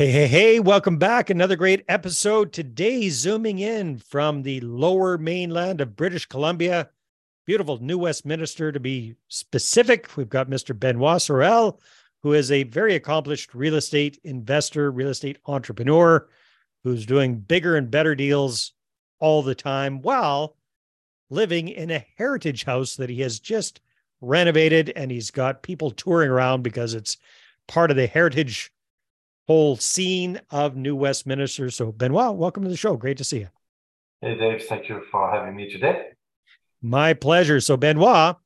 Hey, hey, hey, welcome back. Another great episode. Today, zooming in from the lower mainland of British Columbia, beautiful New Westminster to be specific. We've got Mr. Benoit Sorel, who is a very accomplished real estate investor, real estate entrepreneur, who's doing bigger and better deals all the time while living in a heritage house that he has just renovated. And he's got people touring around because it's part of the heritage whole scene of New Westminster. So, Benoit, welcome to the show. Great to see you. Hey, Dave. Thank you for having me today. My pleasure. So, Benoit,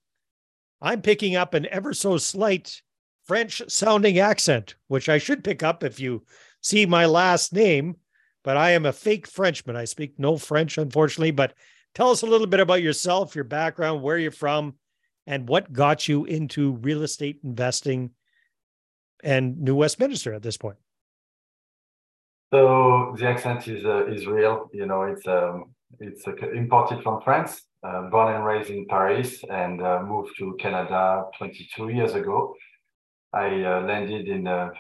I'm picking up an ever so slight French sounding accent, which I should pick up if you see my last name, but I am a fake Frenchman. I speak no French, unfortunately. But tell us a little bit about yourself, your background, where you're from, and what got you into real estate investing and New Westminster at this point. So the accent is uh, is real. You know, it's um, it's uh, imported from France. Uh, born and raised in Paris, and uh, moved to Canada 22 years ago. I uh, landed in uh,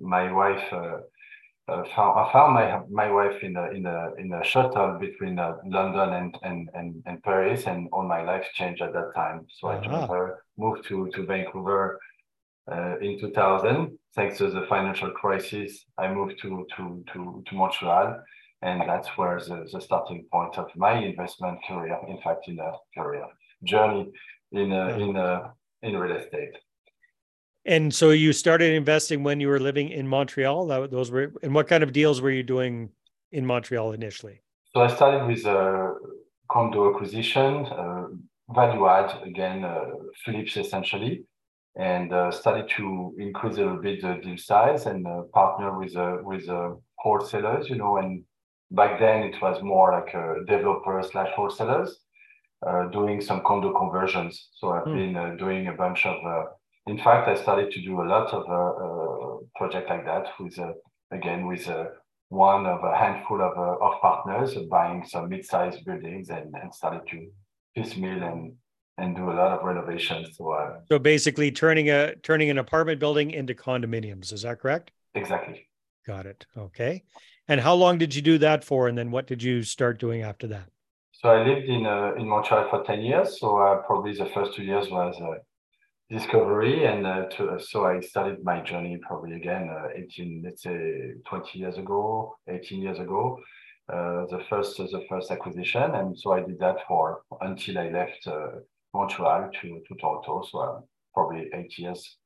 my wife. Found, I found my my wife in a in a in a shuttle between London and, and and and Paris, and all my life changed at that time. So uh-huh. I joined her, moved to to Vancouver uh, in 2000, thanks to the financial crisis, I moved to, to, to, to Montreal. And that's where the, the starting point of my investment career, in fact, in a career journey in, uh, in, uh, in real estate. And so you started investing when you were living in Montreal. That, those were, and what kind of deals were you doing in Montreal initially? So I started with a condo acquisition, uh, value add, again, uh, flips essentially and uh, started to increase a little bit the deal size and uh, partner with uh, with uh, wholesalers, you know. And back then it was more like a developer slash wholesalers uh, doing some condo conversions. So I've mm. been uh, doing a bunch of. in fact, I started to do a lot of uh, project like that with again with one of a handful of of partners buying some mid-sized buildings and, and started to piecemeal and and do a lot of renovations. So, uh, so basically, turning a turning an apartment building into condominiums. Is that correct? Exactly. Got it. Okay. And how long did you do that for? And then what did you start doing after that? So I lived in uh, in Montreal for ten years. So uh, probably the first two years was uh, discovery, and uh, to, so I started my journey probably again uh, eighteen, let's say twenty years ago, eighteen years ago. the first the first acquisition, and so I did that for until I left Montreal to, to Toronto. So uh, probably eight years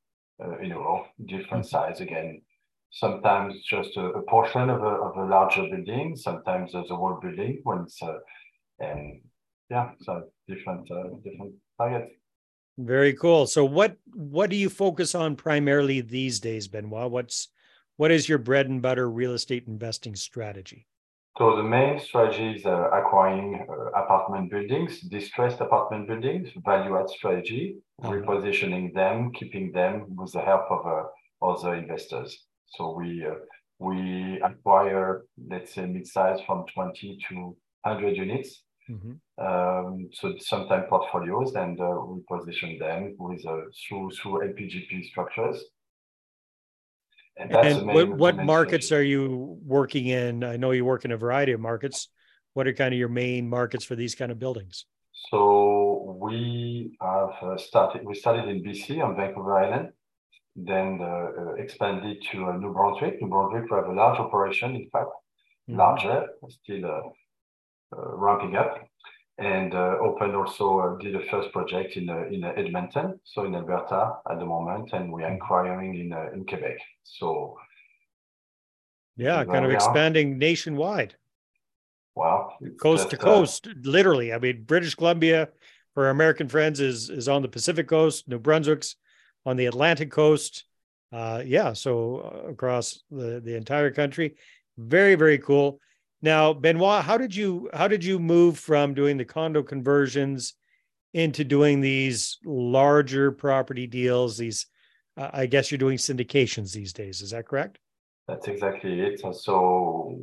uh, in a row, different mm-hmm. size again. Sometimes just a, a, portion of a, of a larger building, sometimes the whole building when it's, uh, and yeah, so different, uh, different targets. Very cool. So what, what do you focus on primarily these days, Benoit? What's, what is your bread and butter real estate investing strategy? So the main strategy is uh, acquiring uh, apartment buildings, distressed apartment buildings, value add strategy, uh-huh. repositioning them, keeping them with the help of uh, other investors. So we uh, we acquire, let's say, mid-size from 20 to 100 units. Mm-hmm. Um, so sometimes portfolios, and uh, we position them with through through LPGP structures. And, and what, what markets are you working in? I know you work in a variety of markets. What are kind of your main markets for these kind of buildings? So we have uh, started. We started in BC on Vancouver Island, then uh, uh, expanded to uh, New Brunswick. New Brunswick, we have a large operation, in fact, mm-hmm. larger, still uh, uh, ramping up and uh, opened also uh, did a first project in uh, in Edmonton, so in Alberta at the moment, and we are mm-hmm. inquiring in in Quebec. So yeah, kind of expanding nationwide. Wow, coast to coast, literally. I mean, British Columbia for our American friends is is on the Pacific coast. New Brunswick's on the Atlantic coast. Uh, yeah, so across the the entire country, very very cool. Now, Benoit, how did you how did you move from doing the condo conversions into doing these larger property deals? These, uh, I guess, you're doing syndications these days. Is that correct? That's exactly it. So,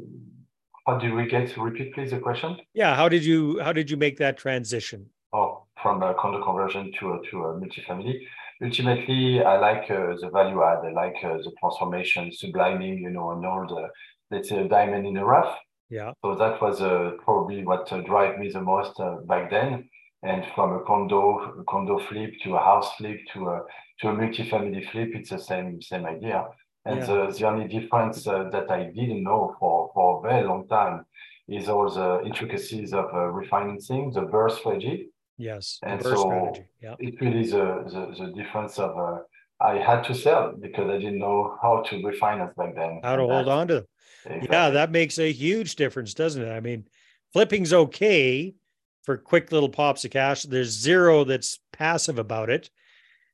how did we get to repeat, please, the question? Yeah, how did you how did you make that transition? Oh, from a condo conversion to a, to a multifamily. ultimately, I like uh, the value add. I like uh, the transformation, subliming, you know, an old, uh, let's say, a diamond in the rough. Yeah. So that was uh, probably what uh, drive me the most uh, back then. And from a condo, a condo flip to a house flip to a to a multifamily flip, it's the same same idea. And yeah. the, the only difference that I didn't know for for a very long time is all the intricacies of refinancing, the BRRRR strategy. Yes. And so strategy. Yeah. it really is the, the, the difference of uh, I had to sell because I didn't know how to refinance back then. How to hold on to them. Exactly. Yeah, that makes a huge difference, doesn't it? I mean, flipping's okay for quick little pops of cash. There's zero that's passive about it.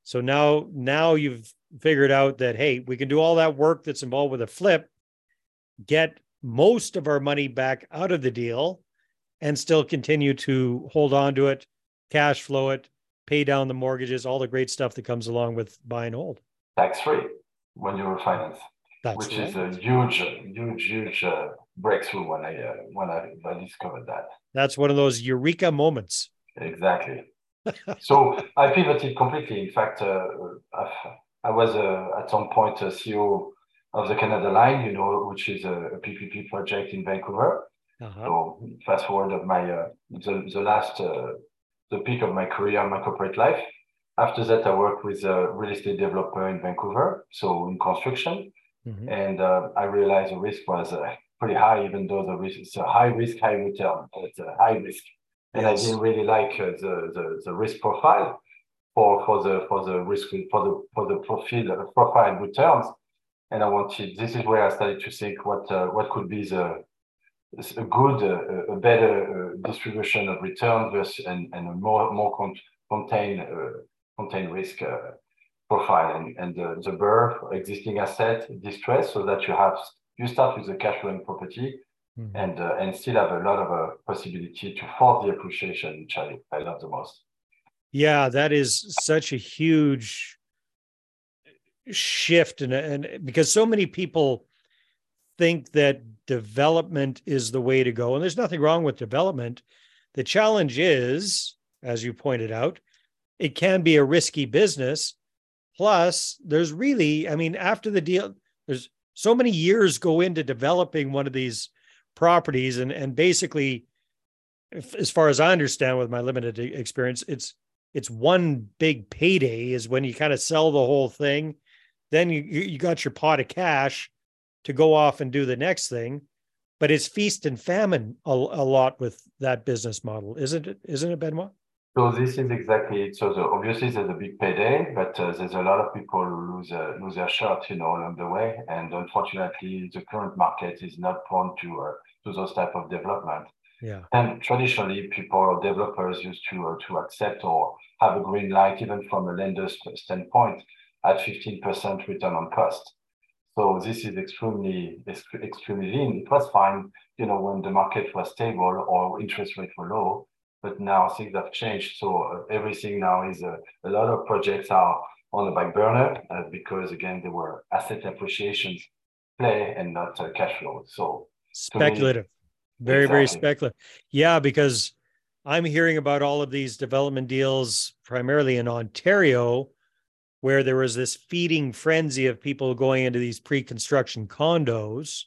So now, now you've figured out that hey, we can do all that work that's involved with a flip, get most of our money back out of the deal, and still continue to hold on to it cash flow it, pay down the mortgages, all the great stuff that comes along with buy and hold. Tax free when you refinance, That's which right. is a huge, huge, huge uh, breakthrough when I uh, when I, I discovered that. That's one of those eureka moments. Exactly. so I pivoted completely. In fact, uh, I was uh, at some point a CEO of the Canada Line, you know, which is a, a PPP project in Vancouver. Uh-huh. So fast forward of my uh, the, the last uh, the peak of my career, my corporate life. After that, I worked with a real estate developer in Vancouver, so in construction. Mm-hmm. And uh, I realized the risk was uh, pretty high, even though the risk is a high risk, high return. It's a high risk. And yes. I didn't really like uh, the, the, the risk profile for, for the for the risk for the for the profile profile returns. And I wanted this is where I started to think what uh, what could be the a good, uh, a better uh, distribution of return versus and, and a more more con- contain uh, contain risk profile and, and the, the BRRRR existing asset distress so that you have you start with the cash flowing property mm-hmm. and uh, and still have a lot of a possibility to force the appreciation which I, I love the most yeah that is such a huge shift and and because so many people think that development is the way to go. And there's nothing wrong with development. The challenge is, as you pointed out, it can be a risky business. Plus, there's really, I mean, after the deal, there's so many years go into developing one of these properties. And, and basically, as far as I understand with my limited experience, it's it's one big payday is when you kind of sell the whole thing. Then you you got your pot of cash to go off and do the next thing but it's feast and famine a, a lot with that business model isn't it isn't it benoit so this is exactly it. So the, obviously there's a big payday, but uh, there's a lot of people who lose uh, lose their shirt, you know, along the way. And unfortunately, the current market is not prone to uh, to those type of development. Yeah. And traditionally, people or developers used to uh, to accept or have a green light, even from a lender's standpoint, at 15% return on cost. So this is extremely, extremely lean. It was fine, you know, when the market was stable or interest rates were low, but now things have changed. So uh, everything now is uh, a lot of projects are on the back burner uh, because again, they were asset appreciations play and not uh, cash flow. So speculative, me, very, exactly. very speculative. Yeah, because I'm hearing about all of these development deals primarily in Ontario where there was this feeding frenzy of people going into these pre-construction condos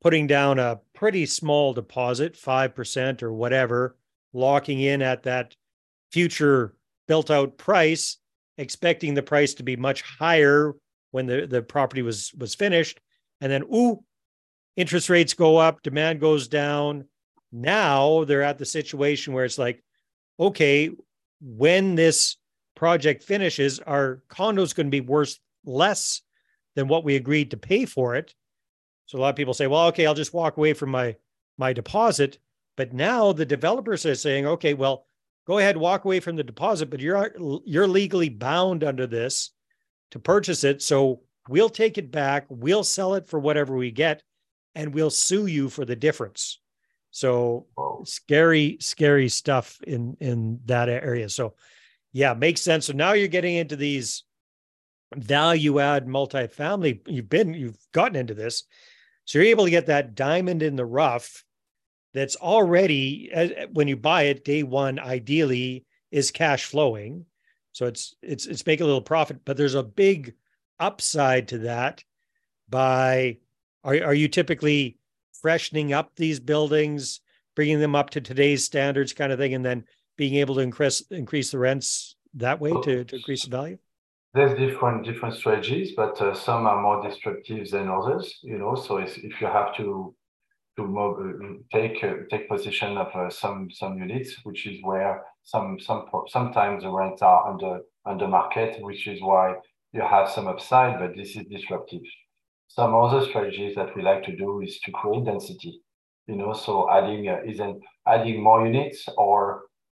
putting down a pretty small deposit 5% or whatever locking in at that future built out price expecting the price to be much higher when the, the property was was finished. And then ooh interest rates go up demand goes down. Now they're at the situation where it's like okay when this project finishes, our condo's going to be worth less than what we agreed to pay for it. So a lot of people say, well, okay, I'll just walk away from my my deposit. But now the developers are saying, okay, well, go ahead, walk away from the deposit, but you're you're legally bound under this to purchase it. So we'll take it back, we'll sell it for whatever we get, and we'll sue you for the difference. So scary, scary stuff in in that area. So yeah, makes sense. So now you're getting into these value add multifamily. You've been, you've gotten into this. So you're able to get that diamond in the rough that's already, when you buy it, day one, ideally is cash flowing. So it's it's it's make a little profit, but there's a big upside to that by are are you typically freshening up these buildings, bringing them up to today's standards kind of thing and then being able to increase increase the rents that way to, to increase the value? There's different different strategies, but uh, some are more destructive than others. You know, so if you have to to uh, take uh, take possession of uh, some some units, which is where some some sometimes the rents are under under market, which is why you have some upside, but this is disruptive. Some other strategies that we like to do is to create density. You know, so adding uh, isn't adding more units or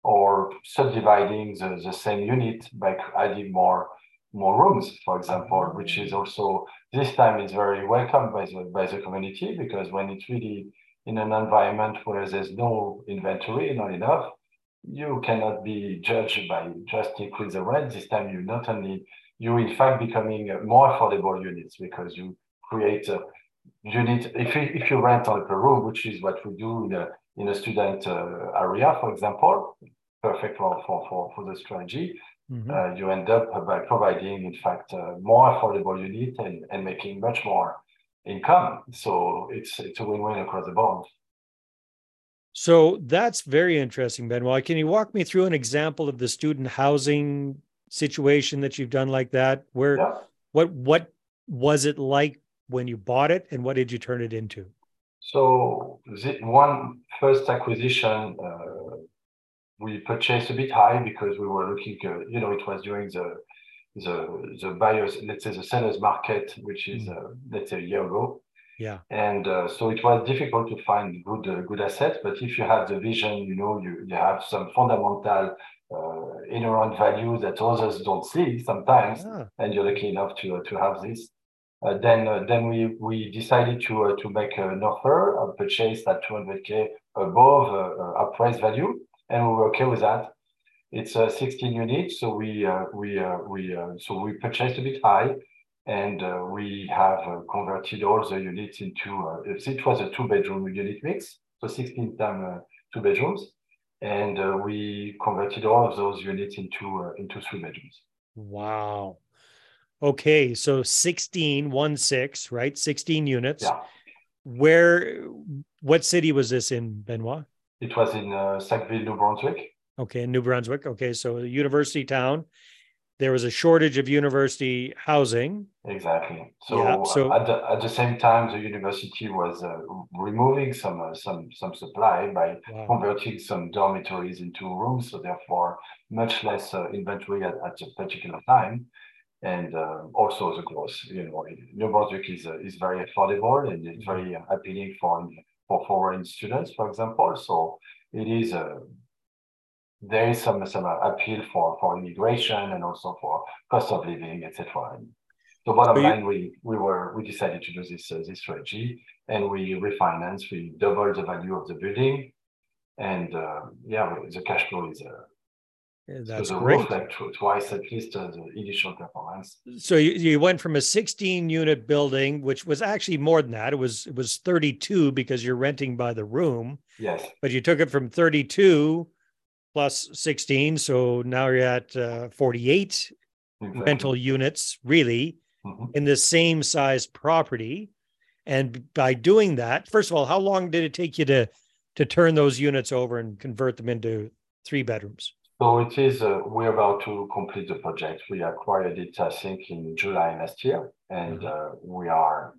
or subdividing the, the same unit by adding more more rooms, for example, which is also this time is very welcomed by the by the community because when it's really in an environment where there's no inventory, not enough, you cannot be judged by just increase the rent. This time you not only you in fact becoming more affordable units because you create a unit if you, if you rent on per room, which is what we do in a in a student uh, area, for example, perfect for for for, for the strategy mm-hmm. uh, you end up by providing, in fact, uh, more affordable unit and, and making much more income. So it's it's a win-win across the board. So that's very interesting, Benoit. Can you walk me through an example of the student housing situation that you've done like that? Where yeah. what what was it like when you bought it and what did you turn it into? So the one first acquisition uh, we purchased a bit high because we were looking, uh, you know, it was during the the the buyers, let's say the sellers market, which is mm. uh, let's say a year ago. Yeah. And uh, so it was difficult to find good uh, good assets, but if you have the vision, you know, you you have some fundamental uh, inherent value that others don't see sometimes, yeah. and you're lucky enough to to have this. Uh, then uh, then we we decided to uh, to make an offer, a purchase at 200k above uh, appraised value and we were okay with that. It's uh, 16 units, so we uh, we uh, we uh, so we purchased a bit high, and uh, we have uh, converted all the units into. it was a two-bedroom unit mix, so 16 times two bedrooms, and we converted all of those units into into three bedrooms. Wow. Okay, so 16, one six, right? 16 units. Yeah. Where, what city was this in, Benoit? It was in uh, Sackville, New Brunswick. Okay, in New Brunswick. Okay, so university town. There was a shortage of university housing. Exactly. So, yeah, so at, the, at the same time, the university was uh, removing some uh, some some supply by wow. converting some dormitories into rooms. So therefore, much less uh, inventory at, at a particular time and uh, also the growth. You know, New Brunswick is uh, is very affordable and it's mm-hmm. very appealing for for foreign students, for example. So it is a uh, there is some some appeal for for immigration and also for cost of living, etc. So bottom line, we we were we decided to do this uh, this strategy, and we refinance. We double the value of the building, and uh, yeah, the cash flow is uh, that's so great. Like twice at least uh, the initial performance. So you, you went from a 16 unit building, which was actually more than that. It was it was 32 because you're renting by the room. Yes. But you took it from 32 plus 16, so now you're at uh, 48 exactly. rental units, really, mm-hmm. in the same size property. And by doing that, first of all, how long did it take you to to turn those units over and convert them into three bedrooms? So it is, uh, we're about to complete the project. We acquired it, I think, in July last year, and mm-hmm. uh, we are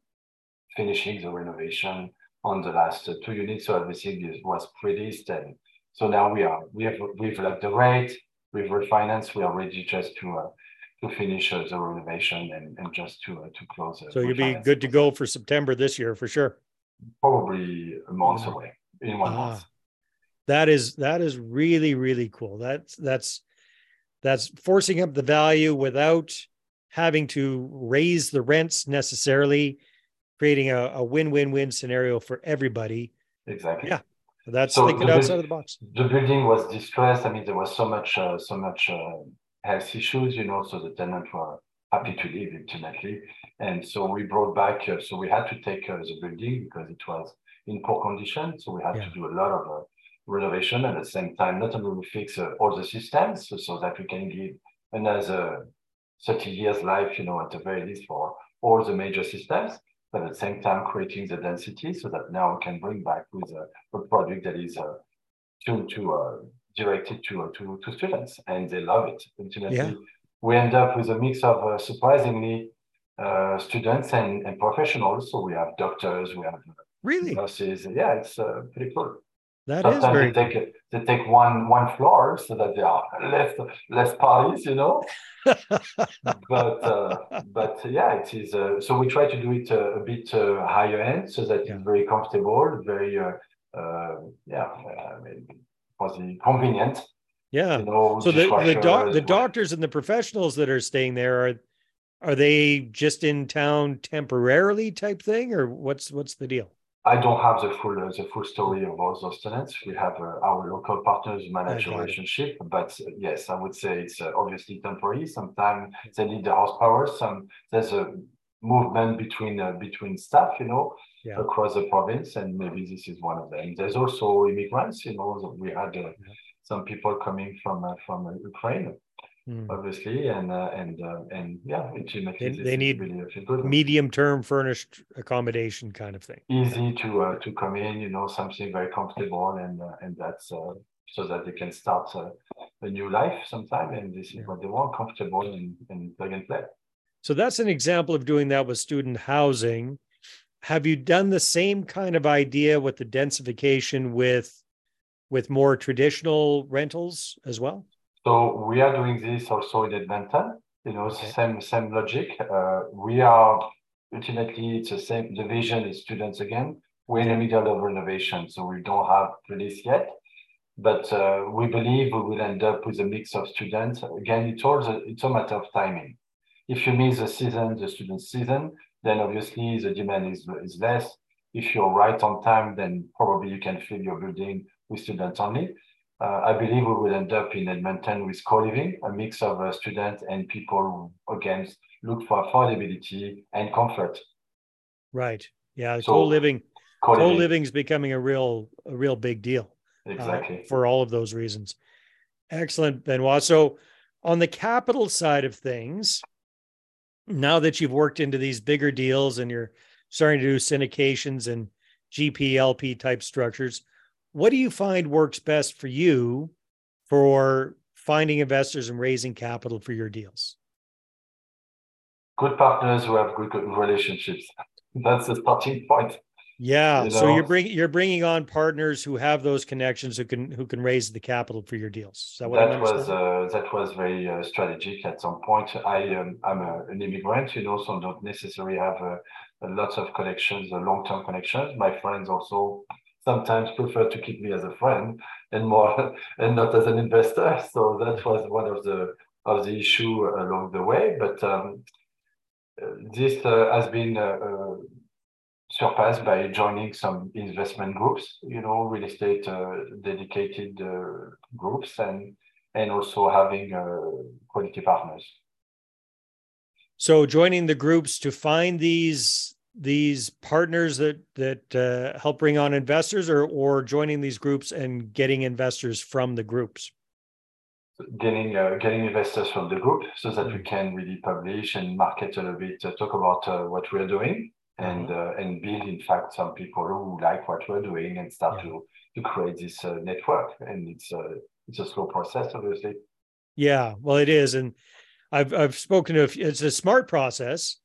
finishing the renovation on the last uh, two units. So everything is, was pre-leased, and so now we are we have we've locked the rate, we've refinanced, we are ready just to uh, to finish uh, the renovation and, and just to uh, to close. It. So you'll be good to go for September this year for sure. Probably a month away in one ah. month that is that is really really cool. That's that's that's forcing up the value without having to raise the rents necessarily creating a, a win-win-win scenario for everybody. Exactly. Yeah that's so thinking outside of the box. the building was distressed. I mean there was so much uh, so much uh, health issues you know so the tenants were happy to leave ultimately. And so we brought back uh, so we had to take uh, the building because it was in poor condition. So we had yeah. to do a lot of uh, renovation and at the same time not only we fix uh, all the systems so, so, that we can give another 30 years life, you know, at the very least for all the major systems, but at the same time creating the density so that now we can bring back with a, a product that is uh, to, to uh, directed to, uh, to, to students and they love it. Ultimately, yeah. we end up with a mix of uh, surprisingly uh, students and, and professionals. So we have doctors, we have really nurses. Yeah, it's uh, pretty cool. That Sometimes is very. They take they take one one floor so that there are less less parties, you know. but uh, but yeah, it is. Uh, so we try to do it uh, a bit uh, higher end so that yeah. it's very comfortable, very uh, uh, yeah, I mean, convenient. Yeah. You know, so the the, doc- the doctors and the professionals that are staying there are are they just in town temporarily type thing or what's what's the deal? I don't have the full uh, the full story of all those tenants. We have uh, our local partners manage a relationship, but uh, yes, I would say it's uh, obviously temporary. Sometimes they need the horsepower. Some there's a movement between uh, between staff, you know, yeah. across the province, and maybe this is one of them. There's also immigrants. You know, we had uh, some people coming from from Ukraine mm. obviously, and uh, and uh, and yeah, ultimately they, they need really medium term furnished accommodation kind of thing. Easy to uh, to come in, you know, something very comfortable, and uh, and that's uh, so that they can start uh, a new life sometime, and this is yeah. what they want, comfortable and and plug and play. So that's an example of doing that with student housing. Have you done the same kind of idea with the densification with with more traditional rentals as well? So we are doing this also in Edmonton. You know, okay. same same logic. Uh, we are ultimately it's the same. The vision is students again. We're in the middle of renovation, so we don't have release yet. But uh, we believe we will end up with a mix of students. Again, it's all a, it's a matter of timing. If you miss the season, the student season, then obviously the demand is, is less. If you're right on time, then probably you can fill your building with students only uh, I believe we will end up in Edmonton with co-living, a mix of uh, students and people who, again, look for affordability and comfort. Right. Yeah. So, co-living, co-living, co-living is becoming a real, a real big deal. Uh, exactly. Uh, for all of those reasons. Excellent, Benoit. So, on the capital side of things, now that you've worked into these bigger deals and you're starting to do syndications and GPLP type structures, what do you find works best for you for finding investors and raising capital for your deals? Good partners who have good, good relationships. That's the starting point. Yeah. You know? So you're bringing you're bringing on partners who have those connections who can who can raise the capital for your deals. that, that was uh, that was very uh, strategic at some point. I um, I'm a, an immigrant, you know, so don't necessarily have uh, lots of connections, long term connections. My friends also sometimes prefer to keep me as a friend and more and not as an investor. So that was one of the of the issue along the way. But um, this uh, has been uh, uh, surpassed by joining some investment groups, you know, real estate uh, dedicated uh, groups, and and also having uh, quality partners. So joining the groups to find these these partners that that uh, help bring on investors, or or joining these groups and getting investors from the groups? Getting uh, getting investors from the group so that we mm. can really publish and market a little bit, uh, talk about uh, what we're doing, and mm-hmm. uh, and build in fact some people who like what we're doing and start yeah. to to create this uh, network. And it's uh, it's a slow process, obviously. Yeah, well, it is, and I've I've spoken to. It's a smart process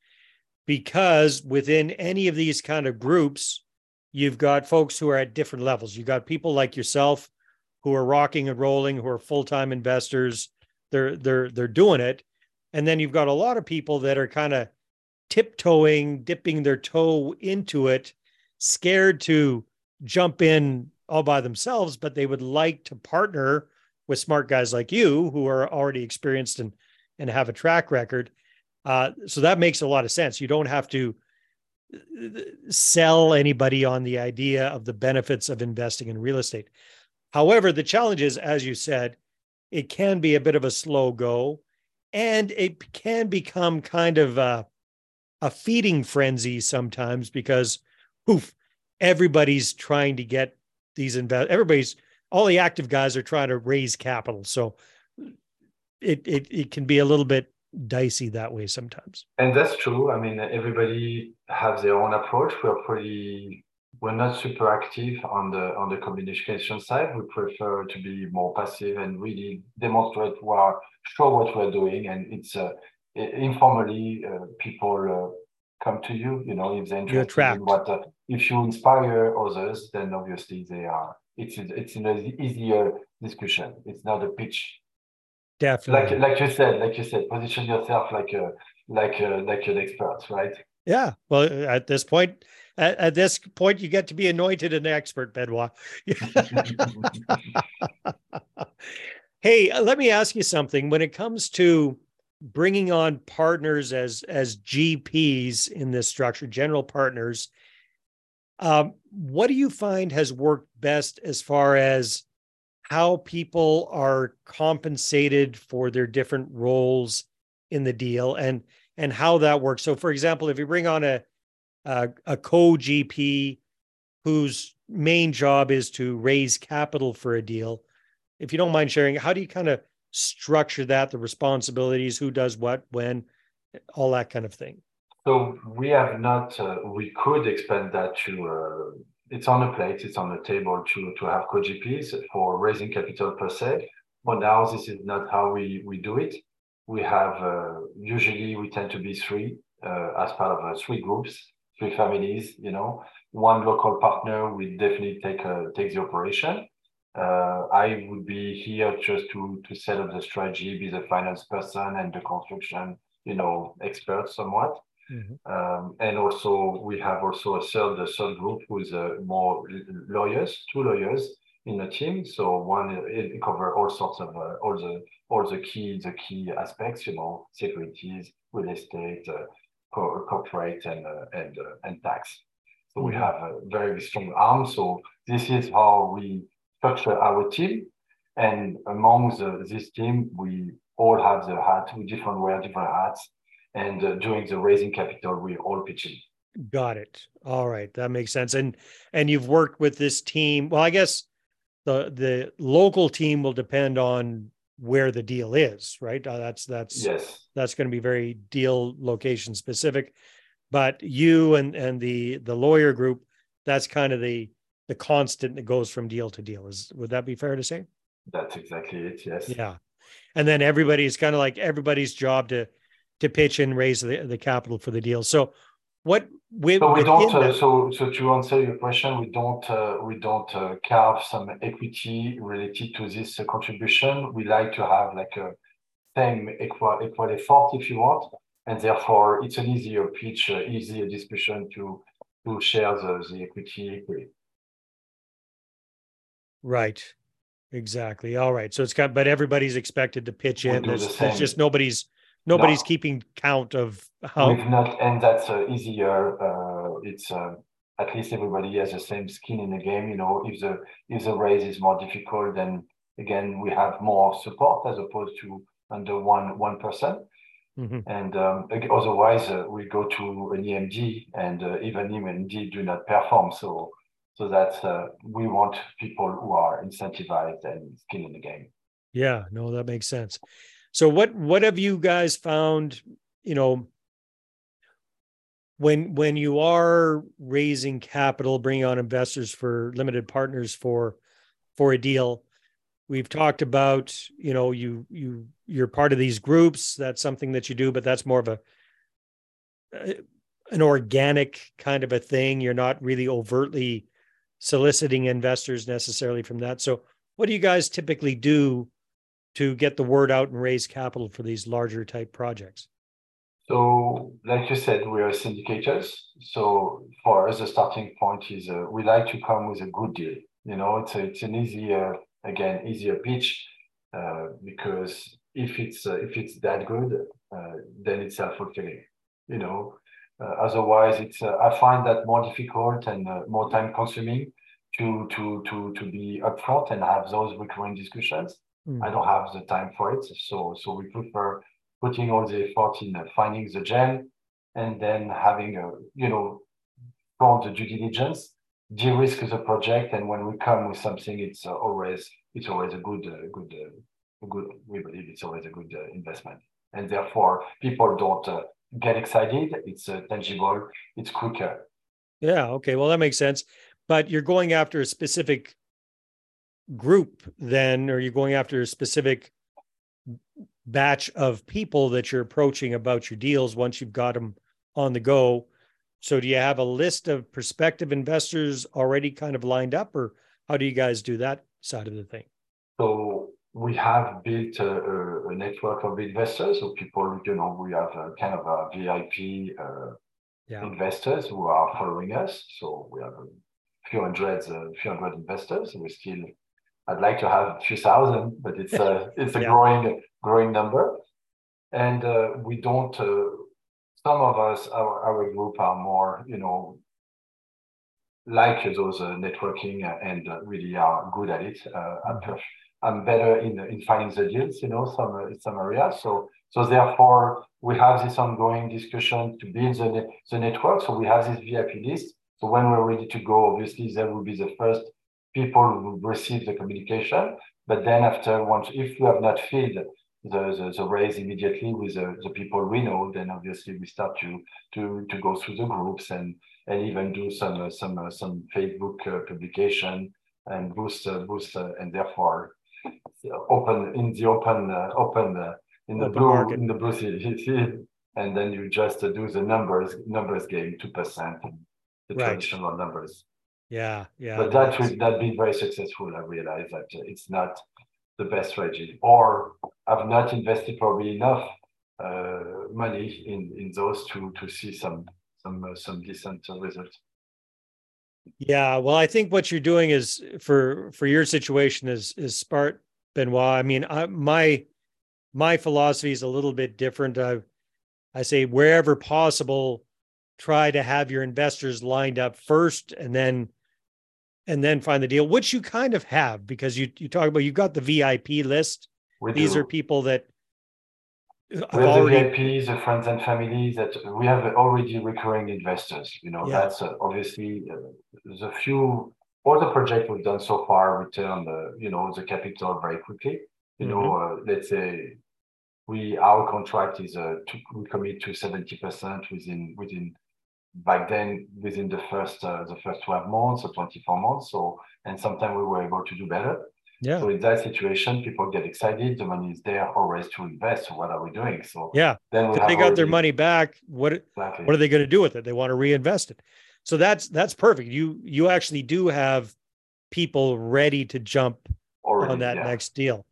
because within any of these kind of groups, you've got folks who are at different levels. You've got people like yourself who are rocking and rolling, who are full-time investors. They're they're they're doing it. And then you've got a lot of people that are kind of tiptoeing, dipping their toe into it, scared to jump in all by themselves, but they would like to partner with smart guys like you who are already experienced and and have a track record. Uh, so that makes a lot of sense. You don't have to sell anybody on the idea of the benefits of investing in real estate. However, the challenge is, as you said, it can be a bit of a slow go and it can become kind of a, a feeding frenzy sometimes because poof, everybody's trying to get these invest everybody's all the active guys are trying to raise capital. So it it it can be a little bit dicey that way sometimes. And that's true. I mean, everybody has their own approach. We're pretty we're not super active on the on the communication side. We prefer to be more passive and really demonstrate what show what we're doing. And it's uh, informally uh, people uh, come to you. You know, if they're interested in what uh, if you inspire others, then obviously they are. It's it's an easier discussion. It's not a pitch. Definitely. Like like you said, like you said, position yourself like a like a, like an expert, right? Yeah. Well, at this point, at, at this point, you get to be anointed an expert, Benoit. hey, uh, let me ask you something. When it comes to bringing on partners as as GPs in this structure, general partners, um, what do you find has worked best as far as how people are compensated for their different roles in the deal and and how that works. So, for example, if you bring on a a, a co GP whose main job is to raise capital for a deal, if you don't mind sharing, how do you kind of structure that, the responsibilities, who does what, when, all that kind of thing? So we have not. Uh, we could expand that to uh, it's on the plate, it's on the table to, to have co-GPs for raising capital per se. But now this is not how we, we do it. We have, uh, usually we tend to be three uh, as part of uh, three groups, three families, you know, one local partner will definitely take, uh, take the operation. Uh, I would be here just to, to set up the strategy, be the finance person and the construction, you know, expert somewhat. Mm-hmm. Um, and also we have also a third, a third group with uh, more lawyers, two lawyers in the team. So one it cover all sorts of uh, all the all the key the key aspects, you know, securities, real estate, uh, co- corporate, and uh, and uh, and tax. So mm-hmm. we have a very strong arm. So this is how we structure our team. And among the, this team, we all have the hat. We different wear different hats and uh, during the raising capital, we're all pitching. Got it. All right, that makes sense. And and you've worked with this team. Well, I guess the the local team will depend on where the deal is, right? Uh, that's that's yes. That's going to be very deal location specific. But you and and the the lawyer group, that's kind of the the constant that goes from deal to deal. Is would that be fair to say? That's exactly it. Yes. Yeah. And then everybody's kind of like everybody's job to to pitch and raise the, the capital for the deal. So what we, so we don't uh, so so to answer your question we don't uh, we don't uh, carve some equity related to this uh, contribution. We like to have like a same equal equal effort if you want. And therefore it's an easier pitch uh, easier discussion to to share the, the equity equally. Right. Exactly. All right. So it's got but everybody's expected to pitch in. there's, the there's just nobody's nobody's no. keeping count of how We've not and that's uh, easier uh, it's uh, at least everybody has the same skin in the game you know if the if the race is more difficult then again we have more support as opposed to under one one mm-hmm. and um, otherwise uh, we go to an emd and uh, even emd do not perform so so that's uh, we want people who are incentivized and skin in the game yeah no that makes sense so what what have you guys found, you know, when when you are raising capital, bringing on investors for limited partners for for a deal, we've talked about, you know, you you you're part of these groups, that's something that you do, but that's more of a an organic kind of a thing. You're not really overtly soliciting investors necessarily from that. So what do you guys typically do to get the word out and raise capital for these larger type projects? So, like you said, we are syndicators. So, for us, the starting point is uh, we like to come with a good deal. You know, it's a, it's an easier, again, easier pitch uh, because if it's uh, if it's that good, uh, then it's self fulfilling. You know, uh, otherwise, it's uh, I find that more difficult and more time consuming to to to to be upfront and have those recurring discussions. Mm. I don't have the time for it. So, so we prefer putting all the effort in finding the gem and then having a, you know, front the due diligence, de-risk the project. And when we come with something, it's uh, always, it's always a good, uh, good, uh, good. We believe it's always a good uh, investment, and therefore people don't uh, get excited. It's uh, tangible. It's quicker. Yeah. Okay. Well, that makes sense. But you're going after a specific group, then, or you're going after a specific batch of people that you're approaching about your deals once you've got them on the go. So, do you have a list of prospective investors already kind of lined up, or how do you guys do that side of the thing? So, we have built a, a network of investors. So, people, you know, we have a kind of a VIP uh, yeah. investors who are following us. So, we have a few hundreds, a few hundred investors. And We still I'd like to have a few thousand, but it's a it's a yeah. growing growing number, and uh, we don't. Uh, some of us, our our group, are more you know like those uh, networking and uh, really are good at it. Uh, mm-hmm. I'm better in in finding the deals, you know, some uh, some areas. So so therefore we have this ongoing discussion to build the the network. So we have this VIP list. So when we're ready to go, obviously there will be the first people receive the communication. But then after once, if you have not filled the, the, the raise immediately with the, the people we know, then obviously we start to to to go through the groups and and even do some uh, some uh, some Facebook uh, publication and boost uh, boost uh, and therefore open in the open uh, open in the open blue market. in the blue city, and then you just do the numbers numbers game two percent the right. traditional numbers. Yeah, yeah. But that would not be very successful. I realize that it's not the best strategy, or I've not invested probably enough uh, money in in those to to see some some uh, some decent uh, results. Yeah, well, I think what you're doing is for for your situation is is smart, Benoit. I mean, I, my my philosophy is a little bit different. I I say wherever possible, try to have your investors lined up first, and then and then find the deal, which you kind of have because you you talk about you've got the VIP list. We These do. are people that we have already... the VIPs, the friends and family that we have already recurring investors. You know, yeah. that's uh, obviously uh, a few all the projects we've done so far return the you know the capital very quickly. You mm-hmm. know, uh, let's say we our contract is uh, to, we commit to seventy percent within within back then within the first uh, the first 12 months or 24 months so and sometimes we were able to do better. Yeah. So in that situation people get excited the money is there always to invest so what are we doing? So yeah. then if they got already... their money back what exactly. what are they going to do with it? They want to reinvest it. So that's that's perfect. You you actually do have people ready to jump already, on that yeah. next deal.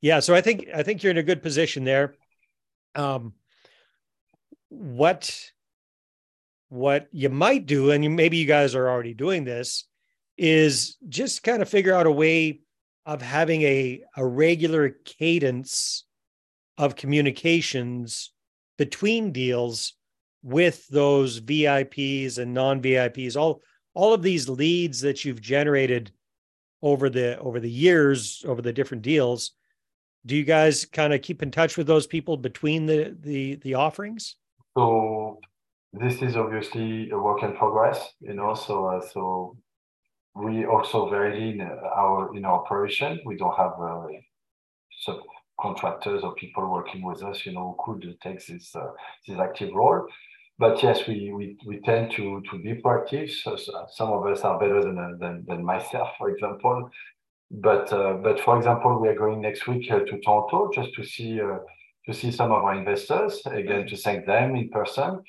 Yeah so i think i think you're in a good position there. Um what what you might do, and you, maybe you guys are already doing this, is just kind of figure out a way of having a, a regular cadence of communications between deals with those VIPs and non-VIPs, all all of these leads that you've generated over the over the years, over the different deals. Do you guys kind of keep in touch with those people between the the the offerings? So this is obviously a work in progress, you know. So, uh, so we also very lean our in our operation. We don't have uh, subcontractors or people working with us, you know, who could take this uh, this active role. But yes, we we, we tend to to be proactive. So, so some of us are better than than, than myself, for example. But uh, but for example, we are going next week uh, to Toronto just to see uh, to see some of our investors again to thank them in person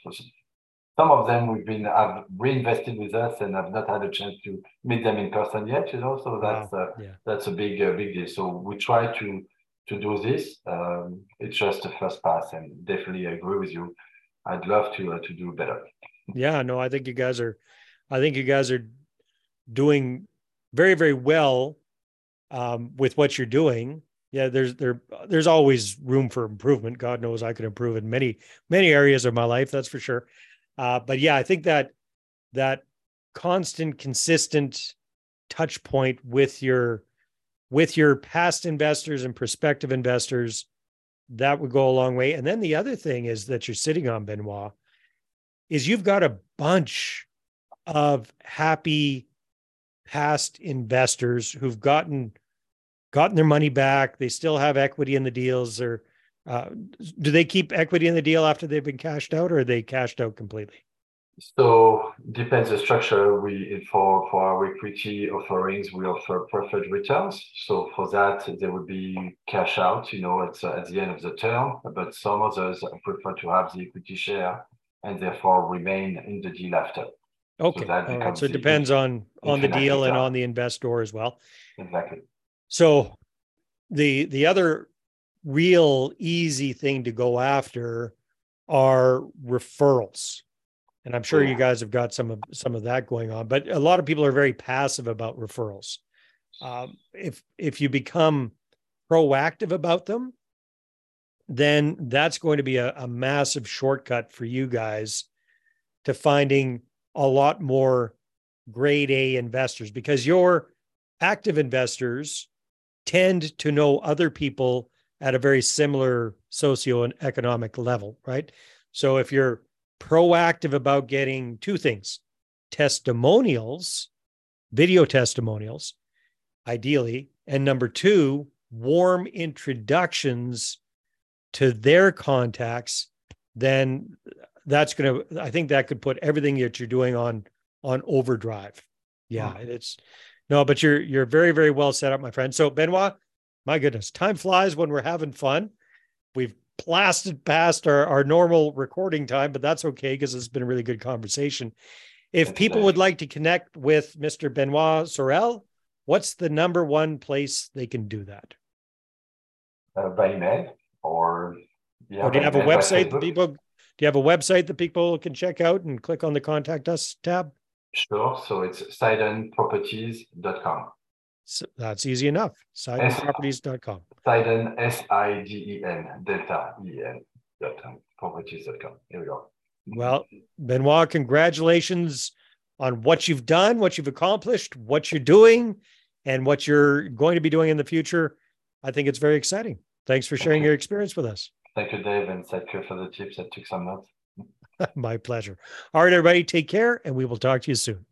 some of them we've been have reinvested with us and have not had a chance to meet them in person yet you know so that's wow. uh, yeah. that's a big uh, big deal. So we try to to do this. Um, it's just the first pass and definitely I agree with you. I'd love to uh, to do better. Yeah no i think you guys are i think you guys are doing very very well um, with what you're doing. Yeah there's there there's always room for improvement. God knows i could improve in many many areas of my life that's for sure uh, but yeah, I think that that constant, consistent touch point with your with your past investors and prospective investors that would go a long way. And then the other thing is that you're sitting on Benoit is you've got a bunch of happy past investors who've gotten gotten their money back. They still have equity in the deals, or uh, do they keep equity in the deal after they've been cashed out, or are they cashed out completely? So depends the structure. We for for our equity offerings, we offer preferred returns. So for that, there would be cash out, you know, at, at the end of the term. But some others prefer to have the equity share and therefore remain in the deal after. Okay. So, right. so it depends on on the deal and on the investor as well. Exactly. So the the other real easy thing to go after are referrals and I'm sure you guys have got some of some of that going on. But a lot of people are very passive about referrals. Um, if if you become proactive about them, then that's going to be a, a massive shortcut for you guys to finding a lot more grade A investors because your active investors tend to know other people at a very similar socioeconomic level, right? So if you're proactive about getting two things testimonials, video testimonials, ideally. And number two, warm introductions to their contacts, then that's going to, I think that could put everything that you're doing on, on overdrive. Yeah. Oh. It's no, but you're, you're very, very well set up, my friend. So Benoit, my goodness, time flies when we're having fun. We've blasted past our, our normal recording time, but that's okay because it's been a really good conversation. If people would like to connect with Mr. Benoit Sorel, what's the number one place they can do that? Uh, by email or yeah, or do you have a website that people do you have a website that people can check out and click on the contact us tab? Sure. So it's sidenproperties.com. So that's easy enough. Sidenproperties.com. Siden, S I D E N, Delta E N, properties.com. Here we go. Well, Benoit, congratulations on what you've done, what you've accomplished, what you're doing, and what you're going to be doing in the future. I think it's very exciting. Thanks for sharing you. your experience with us. Thank you, Dave, and thank you for the tips. I took some notes. My pleasure. All right, everybody, take care, and we will talk to you soon.